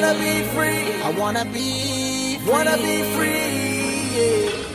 wanna be free. I wanna be. Free. Wanna be free. Yeah.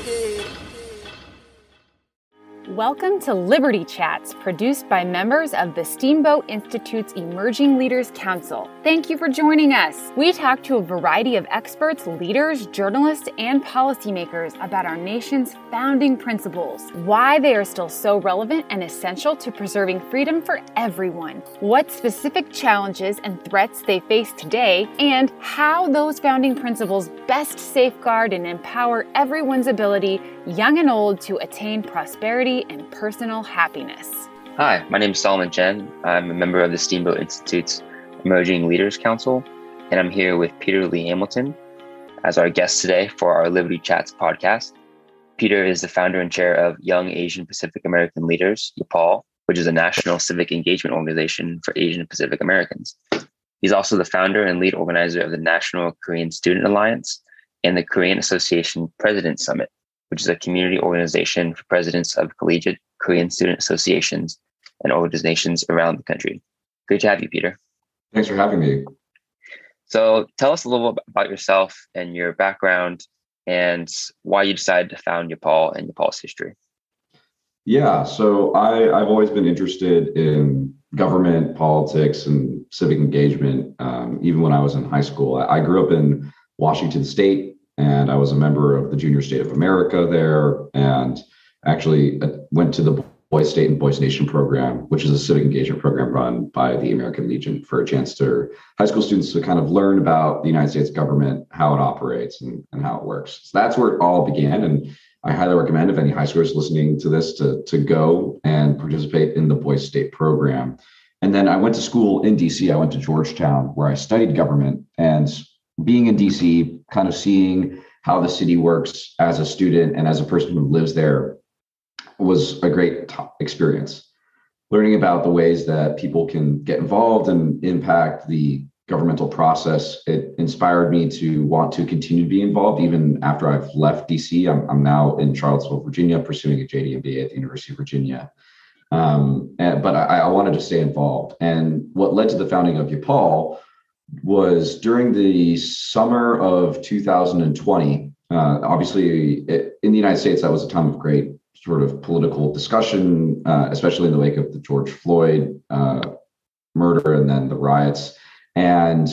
Welcome to Liberty Chats, produced by members of the Steamboat Institute's Emerging Leaders Council. Thank you for joining us. We talk to a variety of experts, leaders, journalists, and policymakers about our nation's founding principles, why they are still so relevant and essential to preserving freedom for everyone, what specific challenges and threats they face today, and how those founding principles best safeguard and empower everyone's ability, young and old, to attain prosperity and personal happiness. Hi, my name is Solomon Chen. I'm a member of the Steamboat Institute's Emerging Leaders Council, and I'm here with Peter Lee Hamilton as our guest today for our Liberty Chats podcast. Peter is the founder and chair of Young Asian Pacific American Leaders, YAPAL, which is a national civic engagement organization for Asian Pacific Americans. He's also the founder and lead organizer of the National Korean Student Alliance and the Korean Association President Summit, which is a community organization for presidents of collegiate Korean student associations and organizations around the country. Great to have you, Peter. Thanks for having me. So, tell us a little bit about yourself and your background and why you decided to found YAPAL and YAPAL's history. Yeah, so I, I've always been interested in government, politics, and civic engagement, um, even when I was in high school. I, I grew up in Washington State, and I was a member of the Junior State of America there, and actually uh, went to the Boys State and Boys Nation program, which is a civic engagement program run by the American Legion for a chance to high school students to kind of learn about the United States government, how it operates, and, and how it works. So that's where it all began. And I highly recommend if any high schoolers listening to this to, to go and participate in the Boys State program. And then I went to school in DC. I went to Georgetown where I studied government. And being in DC, kind of seeing how the city works as a student and as a person who lives there was a great experience. Learning about the ways that people can get involved and impact the governmental process, it inspired me to want to continue to be involved even after I've left DC. I'm, I'm now in Charlottesville, Virginia, pursuing a JD at the University of Virginia. Um, and, but I, I, wanted to stay involved. And what led to the founding of YAPAL was during the summer of 2020. Uh, obviously, it, in the United States, that was a time of great sort of political discussion, uh, especially in the wake of the George Floyd uh, murder and then the riots. And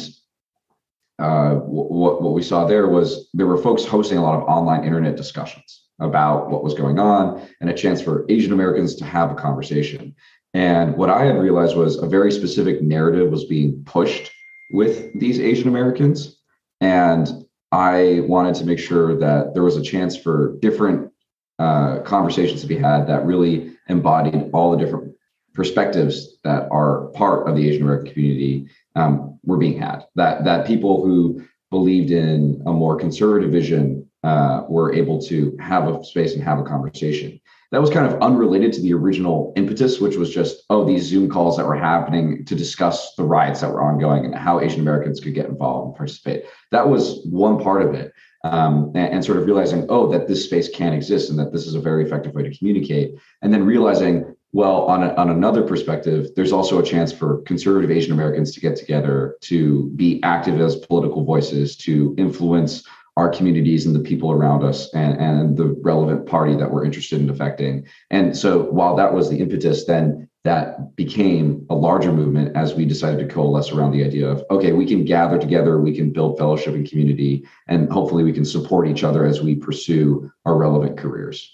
uh, what, what we saw there was there were folks hosting a lot of online internet discussions about what was going on and a chance for Asian Americans to have a conversation. And what I had realized was a very specific narrative was being pushed with these Asian Americans. And I wanted to make sure that there was a chance for different uh, conversations to be had that really embodied all the different perspectives that are part of the Asian American community um, were being had. That that people who believed in a more conservative vision uh, were able to have a space and have a conversation that was kind of unrelated to the original impetus, which was just, oh, these Zoom calls that were happening to discuss the riots that were ongoing and how Asian Americans could get involved and participate. That was one part of it. Um, and, and, sort of realizing, oh, that this space can exist and that this is a very effective way to communicate. And then realizing, well, on, a, on another perspective, there's also a chance for conservative Asian Americans to get together, to be active as political voices, to influence our communities and the people around us and, and the relevant party that we're interested in affecting. And so while that was the impetus, then that became a larger movement as we decided to coalesce around the idea of okay, we can gather together, we can build fellowship and community, and hopefully we can support each other as we pursue our relevant careers.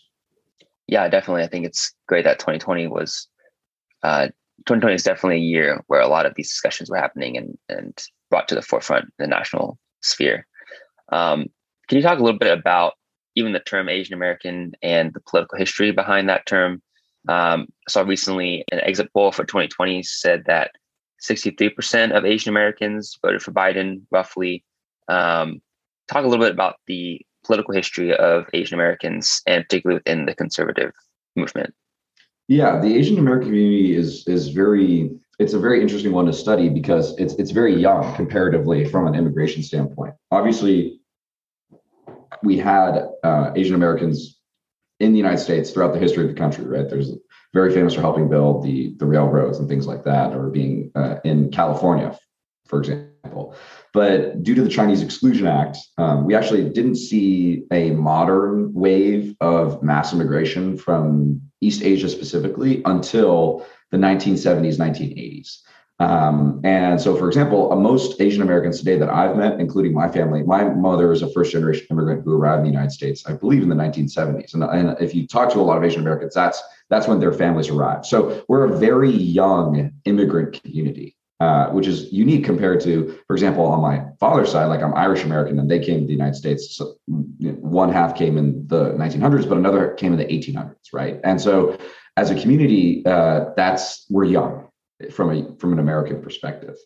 Yeah, definitely. I think it's great that 2020 was uh, 2020 is definitely a year where a lot of these discussions were happening and and brought to the forefront the national sphere. Um, can you talk a little bit about even the term Asian American and the political history behind that term? Um, I saw recently an exit poll for 2020 said that 63% of Asian Americans voted for Biden, roughly. Um, talk a little bit about the political history of Asian Americans and particularly within the conservative movement. Yeah, the Asian American community is is very it's a very interesting one to study because it's it's very young comparatively from an immigration standpoint. Obviously, we had uh, Asian Americans in the United States throughout the history of the country, right? There's very famous for helping build the the railroads and things like that, or being uh, in California for example. But due to the Chinese Exclusion Act, um, we actually didn't see a modern wave of mass immigration from East Asia specifically until the 1970s, 1980s. Um, and so, for example, uh, most Asian Americans today that I've met, including my family, my mother is a first generation immigrant who arrived in the United States, I believe, in the 1970s. And, and if you talk to a lot of Asian Americans, that's that's when their families arrived. So we're a very young immigrant community, uh, which is unique compared to, for example, on my father's side, like I'm Irish American, and they came to the United States. So one half came in the 1900s, but another came in the 1800s, right? And so, as a community, uh, that's we're young from a from an American perspective.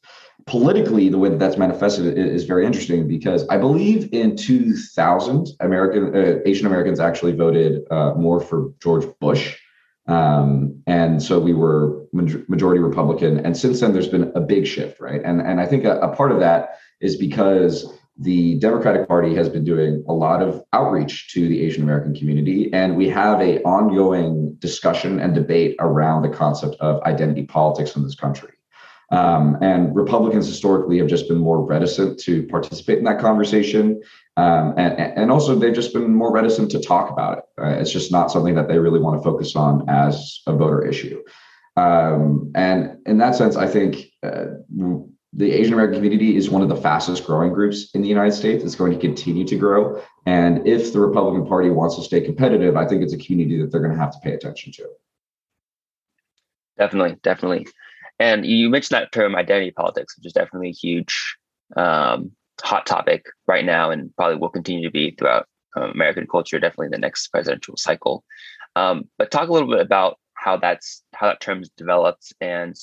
Politically, the way that that's manifested is very interesting because I believe in 2000, American uh, Asian Americans actually voted uh, more for George Bush, um, and so we were majority Republican. And since then, there's been a big shift, right? And and I think a, a part of that is because the Democratic Party has been doing a lot of outreach to the Asian American community, and we have a ongoing discussion and debate around the concept of identity politics in this country. Um, and Republicans historically have just been more reticent to participate in that conversation, um, and, and also they've just been more reticent to talk about it. Uh, it's just not something that they really want to focus on as a voter issue. Um, and in that sense, I think. Uh, the Asian American community is one of the fastest growing groups in the United States. It's going to continue to grow. And if the Republican Party wants to stay competitive, I think it's a community that they're going to have to pay attention to. Definitely, definitely. And you mentioned that term identity politics, which is definitely a huge um, hot topic right now and probably will continue to be throughout um, American culture, definitely in the next presidential cycle. Um, but talk a little bit about how that's how that term's developed and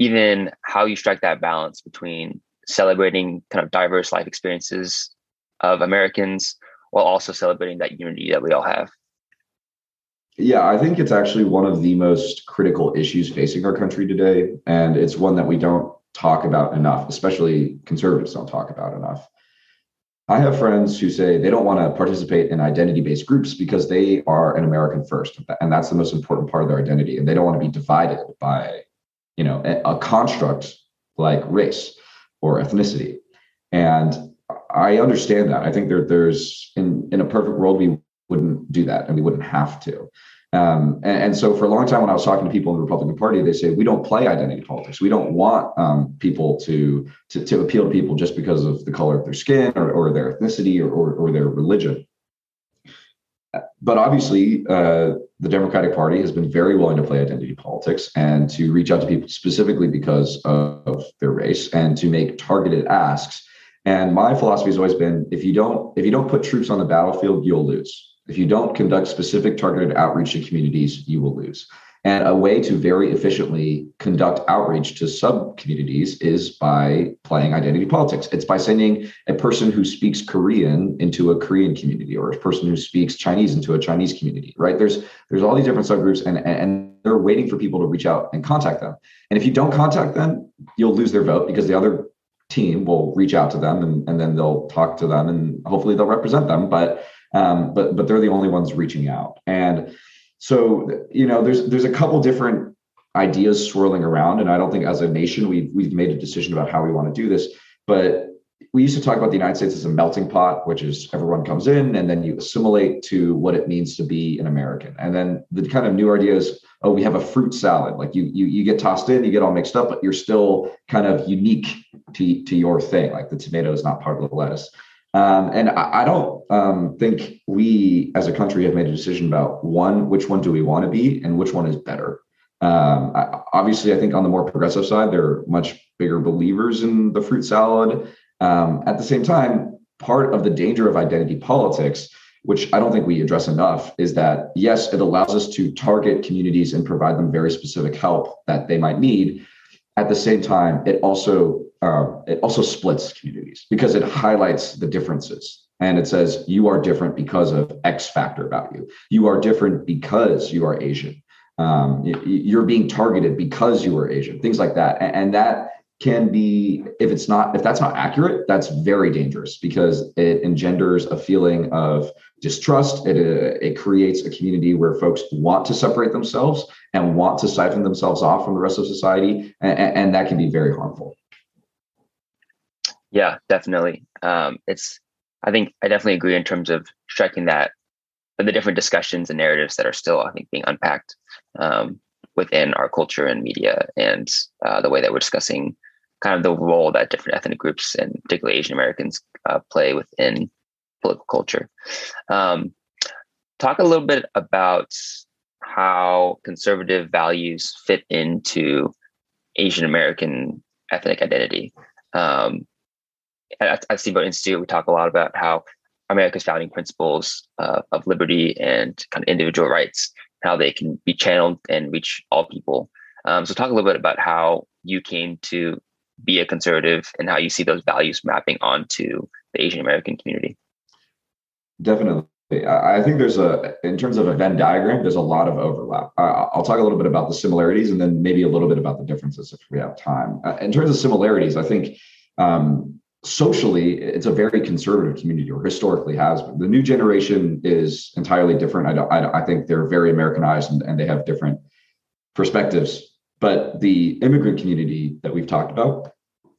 even how you strike that balance between celebrating kind of diverse life experiences of Americans while also celebrating that unity that we all have. Yeah, I think it's actually one of the most critical issues facing our country today. And it's one that we don't talk about enough, especially conservatives don't talk about enough. I have friends who say they don't want to participate in identity based groups because they are an American first. And that's the most important part of their identity. And they don't want to be divided by you know a, a construct like race or ethnicity. And i understand that. I think there, there's in in a perfect world we wouldn't do that and we wouldn't have to. Um, and, and, so for a long time when i was talking to people in the republican party they say we don't play identity politics. We don't want um, people to, to, to appeal to people just because of the color of their skin or, or their ethnicity or, or, or their religion but obviously, uh, the Democratic Party has been very willing to play identity politics and to reach out to people specifically because of their race and to make targeted asks. And my philosophy has always been: if you don't if you don't put troops on the battlefield, you'll lose. If you don't conduct specific targeted outreach to communities, you will lose. And a way to very efficiently conduct outreach to sub communities is by playing identity politics. It's by sending a person who speaks Korean into a Korean community or a person who speaks Chinese into a Chinese community, right? There's there's all these different subgroups and, and they're waiting for people to reach out and contact them. And if you don't contact them, you'll lose their vote because the other team will reach out to them and, and then they'll talk to them and hopefully they'll represent them. But um, but but they're the only ones reaching out. And so you know, there's there's a couple different ideas swirling around, and I don't think as a nation we've we've made a decision about how we want to do this. But we used to talk about the United States as a melting pot, which is everyone comes in and then you assimilate to what it means to be an American. And then the kind of new idea is, oh, we have a fruit salad. Like you you you get tossed in, you get all mixed up, but you're still kind of unique to, to your thing. Like the tomato is not part of the lettuce. Um, and I, I don't um, think we as a country have made a decision about one, which one do we want to be and which one is better. Um, I, obviously, I think on the more progressive side, they're much bigger believers in the fruit salad. Um, at the same time, part of the danger of identity politics, which I don't think we address enough, is that yes, it allows us to target communities and provide them very specific help that they might need. At the same time, it also uh, it also splits communities because it highlights the differences and it says you are different because of X factor about you. You are different because you are Asian. Um, you're being targeted because you are Asian. Things like that, and that can be if it's not if that's not accurate that's very dangerous because it engenders a feeling of distrust it uh, it creates a community where folks want to separate themselves and want to siphon themselves off from the rest of society and, and that can be very harmful Yeah, definitely. Um, it's I think I definitely agree in terms of striking that the different discussions and narratives that are still I think being unpacked um, within our culture and media and uh, the way that we're discussing kind of the role that different ethnic groups and particularly Asian Americans uh, play within political culture. Um, talk a little bit about how conservative values fit into Asian American ethnic identity. Um, at, at Steamboat Institute, we talk a lot about how America's founding principles uh, of liberty and kind of individual rights, how they can be channeled and reach all people. Um, so, talk a little bit about how you came to be a conservative and how you see those values mapping onto the Asian American community. Definitely. I think there's a, in terms of a Venn diagram, there's a lot of overlap. I'll talk a little bit about the similarities and then maybe a little bit about the differences if we have time. Uh, in terms of similarities, I think um, socially, it's a very conservative community or historically has been. The new generation is entirely different. I, don't, I, I think they're very Americanized and, and they have different perspectives. But the immigrant community that we've talked about,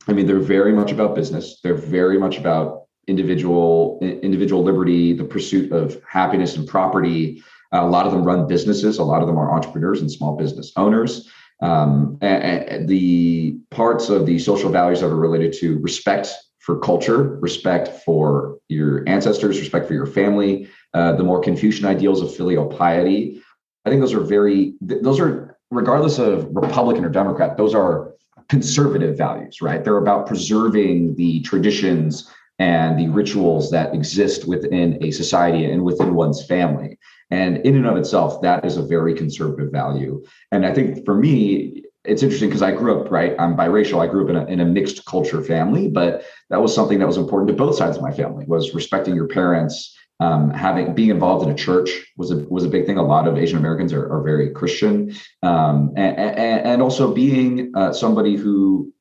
I mean, they're very much about business. They're very much about individual individual liberty, the pursuit of happiness and property. A lot of them run businesses. A lot of them are entrepreneurs and small business owners. Um, and, and the parts of the social values that are related to respect for culture, respect for your ancestors, respect for your family, uh, the more Confucian ideals of filial piety. I think those are very, those are, regardless of Republican or Democrat, those are conservative values, right? They're about preserving the traditions and the rituals that exist within a society and within one's family. And in and of itself, that is a very conservative value. And I think for me, it's interesting because I grew up, right? I'm biracial. I grew up in a, in a mixed culture family, but that was something that was important to both sides of my family was respecting your parents, um, having being involved in a church was a was a big thing. A lot of Asian Americans are, are very Christian, um, and, and, and, also being uh, somebody who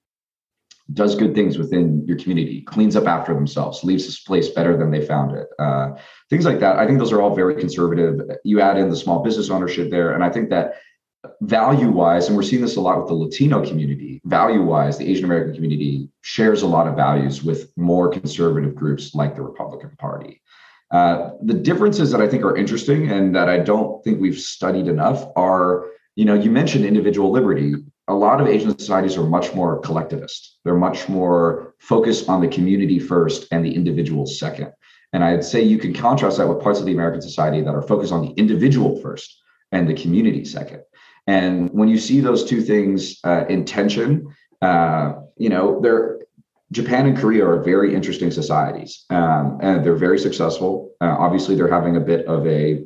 does good things within your community, cleans up after themselves, leaves this place better than they found it. Uh, things like that. I think those are all very conservative. You add in the small business ownership there, and I think that value wise, and we're seeing this a lot with the Latino community, value wise, the Asian American community shares a lot of values with more conservative groups like the Republican Party. Uh, the differences that I think are interesting and that I don't think we've studied enough are, you know, you mentioned individual liberty a lot of Asian societies are much more collectivist. They're much more focused on the community first and the individual second. And I'd say you can contrast that with parts of the American society that are focused on the individual first and the community second. And when you see those two things uh, in tension, uh, you know, they're Japan and Korea are very interesting societies, um, and they're very successful. Uh, obviously, they're having a bit of a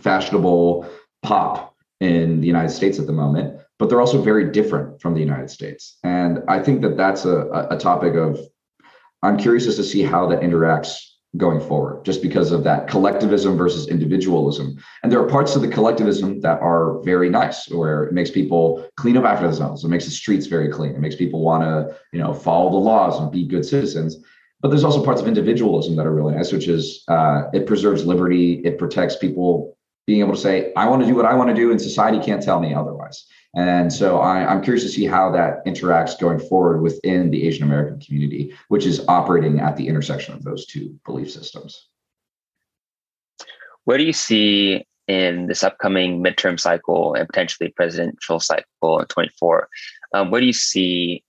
fashionable pop in the United States at the moment but they're also very different from the United States. And I think that that's a, a topic of, I'm curious as to see how that interacts going forward, just because of that collectivism versus individualism. And there are parts of the collectivism that are very nice, where it makes people clean up after themselves. It makes the streets very clean. It makes people want to, you know, follow the laws and be good citizens. But there's also parts of individualism that are really nice, which is uh, it preserves liberty. It protects people being able to say, I want to do what I want to do, and society can't tell me otherwise. And so I, am curious to see how that interacts going forward within the Asian American community, which is operating at the intersection of those two belief systems. Where do you see in this upcoming midterm cycle and potentially presidential cycle in 24? Um, where do you see,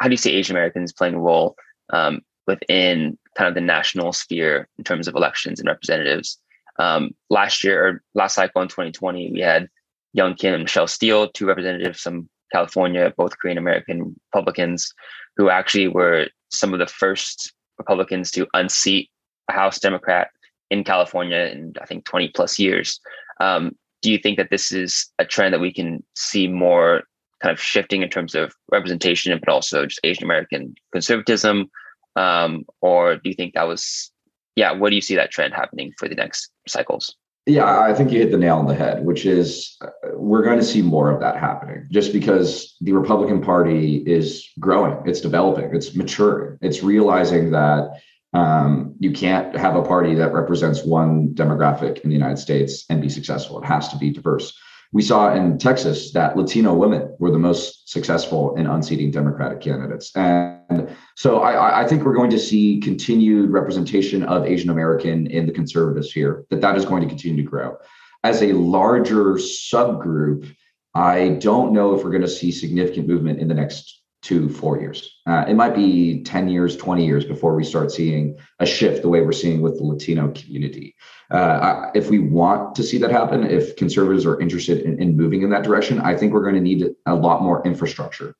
how do you see Asian Americans playing a role um, within kind of the national sphere in terms of elections and representatives? Um, last year or last cycle in 2020, we had Young Kim and Michelle Steel, two representatives from California, both Korean American Republicans, who actually were some of the first Republicans to unseat a House Democrat in California in I think 20 plus years. Um, do you think that this is a trend that we can see more kind of shifting in terms of representation, but also just Asian American conservatism? Um, or do you think that was, yeah, what do you see that trend happening for the next cycles? Yeah, I think you hit the nail on the head, which is uh, we're going to see more of that happening just because the Republican Party is growing, it's developing, it's maturing, it's realizing that um, you can't have a party that represents one demographic in the United States and be successful. It has to be diverse. We saw in Texas that Latino women were the most successful in unseating Democratic candidates. And so I, I think we're going to see continued representation of Asian American in the conservative sphere, that that is going to continue to grow. As a larger subgroup, I don't know if we're going to see significant movement in the next to four years. Uh, it might be 10 years, 20 years before we start seeing a shift the way we're seeing with the Latino community. Uh, if we want to see that happen, if conservatives are interested in, in moving in that direction, I think we're going to need a lot more infrastructure.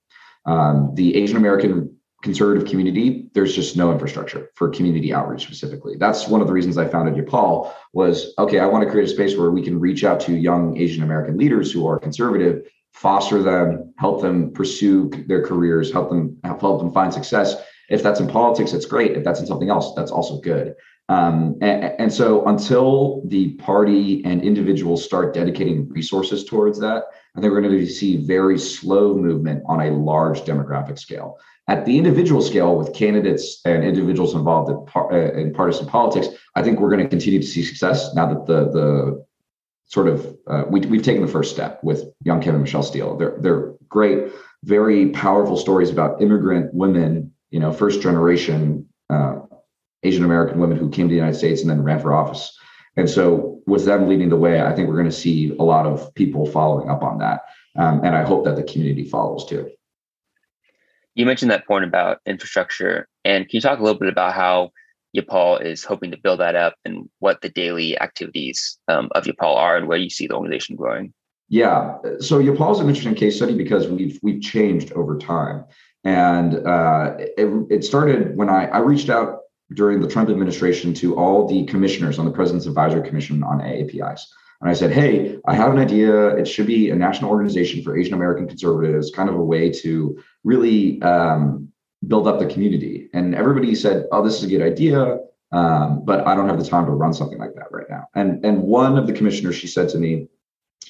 Um, the Asian American conservative community, there's just no infrastructure for community outreach specifically. That's one of the reasons I founded YAPAL was, okay, I want to create a space where we can reach out to young Asian American leaders who are conservative foster them, help them pursue their careers, help them help them find success. If that's in politics, that's great. If that's in something else, that's also good. Um, and, and, so until the party and individuals start dedicating resources towards that, I think we're going to see very slow movement on a large demographic scale. At the individual scale, with candidates and individuals involved in, par- uh, in partisan politics, I think we're going to continue to see success now that the the sort of uh, we, we've taken the first step with young and Michelle Steel. They're they're great, very powerful stories about immigrant women, you know, first generation uh, Asian American women who came to the United States and then ran for office. And so, with them leading the way, I think we're going to see a lot of people following up on that, um, and I hope that the community follows too. You mentioned that point about infrastructure, and can you talk a little bit about how YAPAL is hoping to build that up and what the daily activities um, of YAPAL are and where you see the organization growing. Yeah, so YAPAL is an interesting case study because we've we've changed over time, and uh, it, it started when I, I reached out during the Trump administration to all the commissioners on the President's Advisory Commission on AAPIs. And I said, hey, I have an idea. It should be a national organization for Asian American conservatives, kind of a way to really um, build up the community. And everybody said, "Oh, this is a good idea." Um, but I don't have the time to run something like that right now. And and one of the commissioners, she said to me,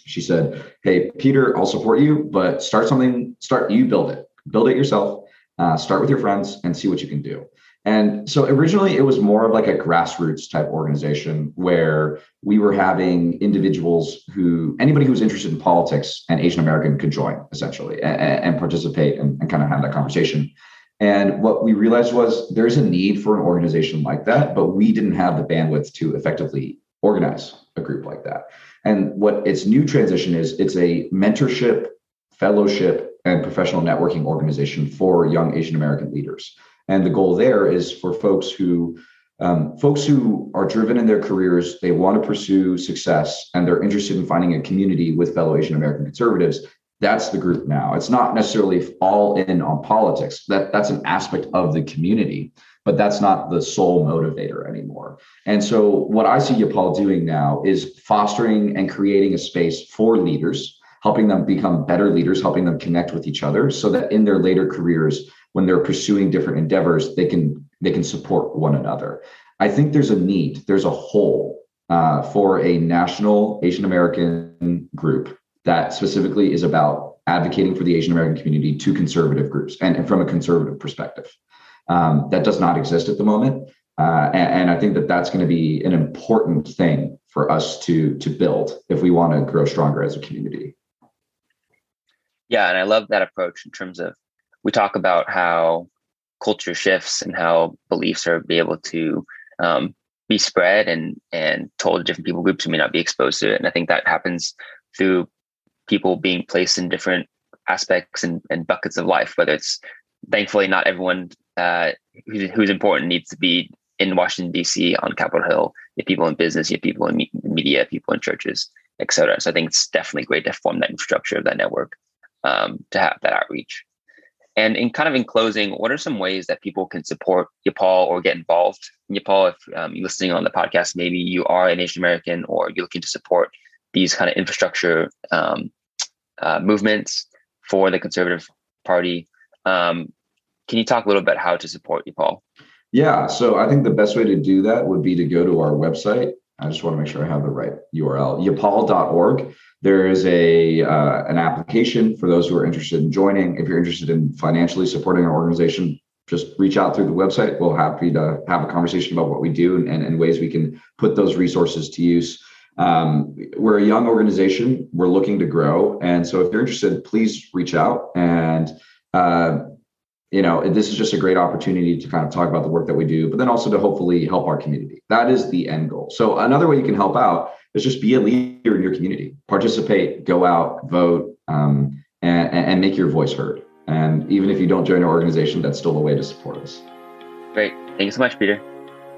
she said, "Hey, Peter, I'll support you, but start something. Start you build it. Build it yourself. Uh, start with your friends and see what you can do." And so originally it was more of like a grassroots type organization where we were having individuals who anybody who was interested in politics and Asian American could join essentially and, and participate and, and kind of have that conversation. And what we realized was there's a need for an organization like that, but we didn't have the bandwidth to effectively organize a group like that. And what its new transition is, it's a mentorship, fellowship, and professional networking organization for young Asian American leaders. And the goal there is for folks who um, folks who are driven in their careers, they want to pursue success, and they're interested in finding a community with fellow Asian American conservatives that's the group now. It's not necessarily all in on politics. That that's an aspect of the community, but that's not the sole motivator anymore. And so what I see YAPAL doing now is fostering and creating a space for leaders, helping them become better leaders, helping them connect with each other so that in their later careers, when they're pursuing different endeavors, they can they can support one another. I think there's a need, there's a hole uh, for a national Asian American group that specifically is about advocating for the Asian American community to conservative groups and, and from a conservative perspective. Um, that does not exist at the moment. Uh, and, and, I think that that's going to be an important thing for us to to build if we want to grow stronger as a community. Yeah, and I love that approach in terms of we talk about how culture shifts and how beliefs are be able to um, be spread and and told to different people groups who may not be exposed to it. And I think that happens through people being placed in different aspects and, and buckets of life, whether it's thankfully not everyone uh, who's, who's, important needs to be in Washington, D.C. on Capitol Hill. You have people in business, you have people in me- media, people in churches, etc. So I think it's definitely great to form that infrastructure of that network um, to have that outreach. And in kind of in closing, what are some ways that people can support YAPAL or get involved in YAPAL? If um, you're listening on the podcast, maybe you are an Asian American or you're looking to support these kind of infrastructure um, uh, movements for the Conservative Party. Um, can you talk a little bit how to support YAPAL? Yeah, so I think the best way to do that would be to go to our website. I just want to make sure I have the right URL, yapal.org. There is a uh, an application for those who are interested in joining. If you're interested in financially supporting our organization, just reach out through the website. We'll happy to have a conversation about what we do and, and, and ways we can put those resources to use. Um, we're a young organization. We're looking to grow, and so if you're interested, please reach out. And uh, you know, this is just a great opportunity to kind of talk about the work that we do, but then also to hopefully help our community. That is the end goal. So another way you can help out is just be a leader in your community, participate, go out, vote, um, and, and make your voice heard. And even if you don't join our organization, that's still a way to support us. Great. Thank you so much, Peter.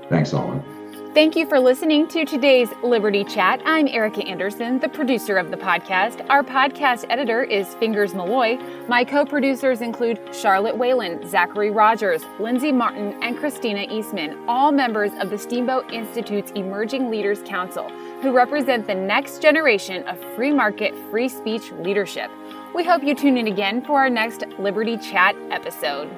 Thanks, Solomon. Thank you for listening to today's Liberty Chat. I'm Erica Anderson, the producer of the podcast. Our podcast editor is Fingers Malloy. My co producers include Charlotte Whalen, Zachary Rogers, Lindsay Martin, and Christina Eastman, all members of the Steamboat Institute's Emerging Leaders Council, who represent the next generation of free market, free speech leadership. We hope you tune in again for our next Liberty Chat episode.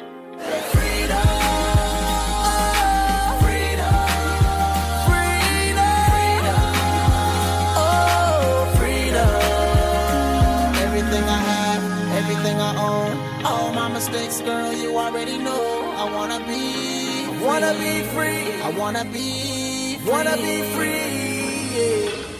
Mistakes, girl, you already know. I wanna be, I wanna be free. I wanna be, free. wanna be free. Yeah.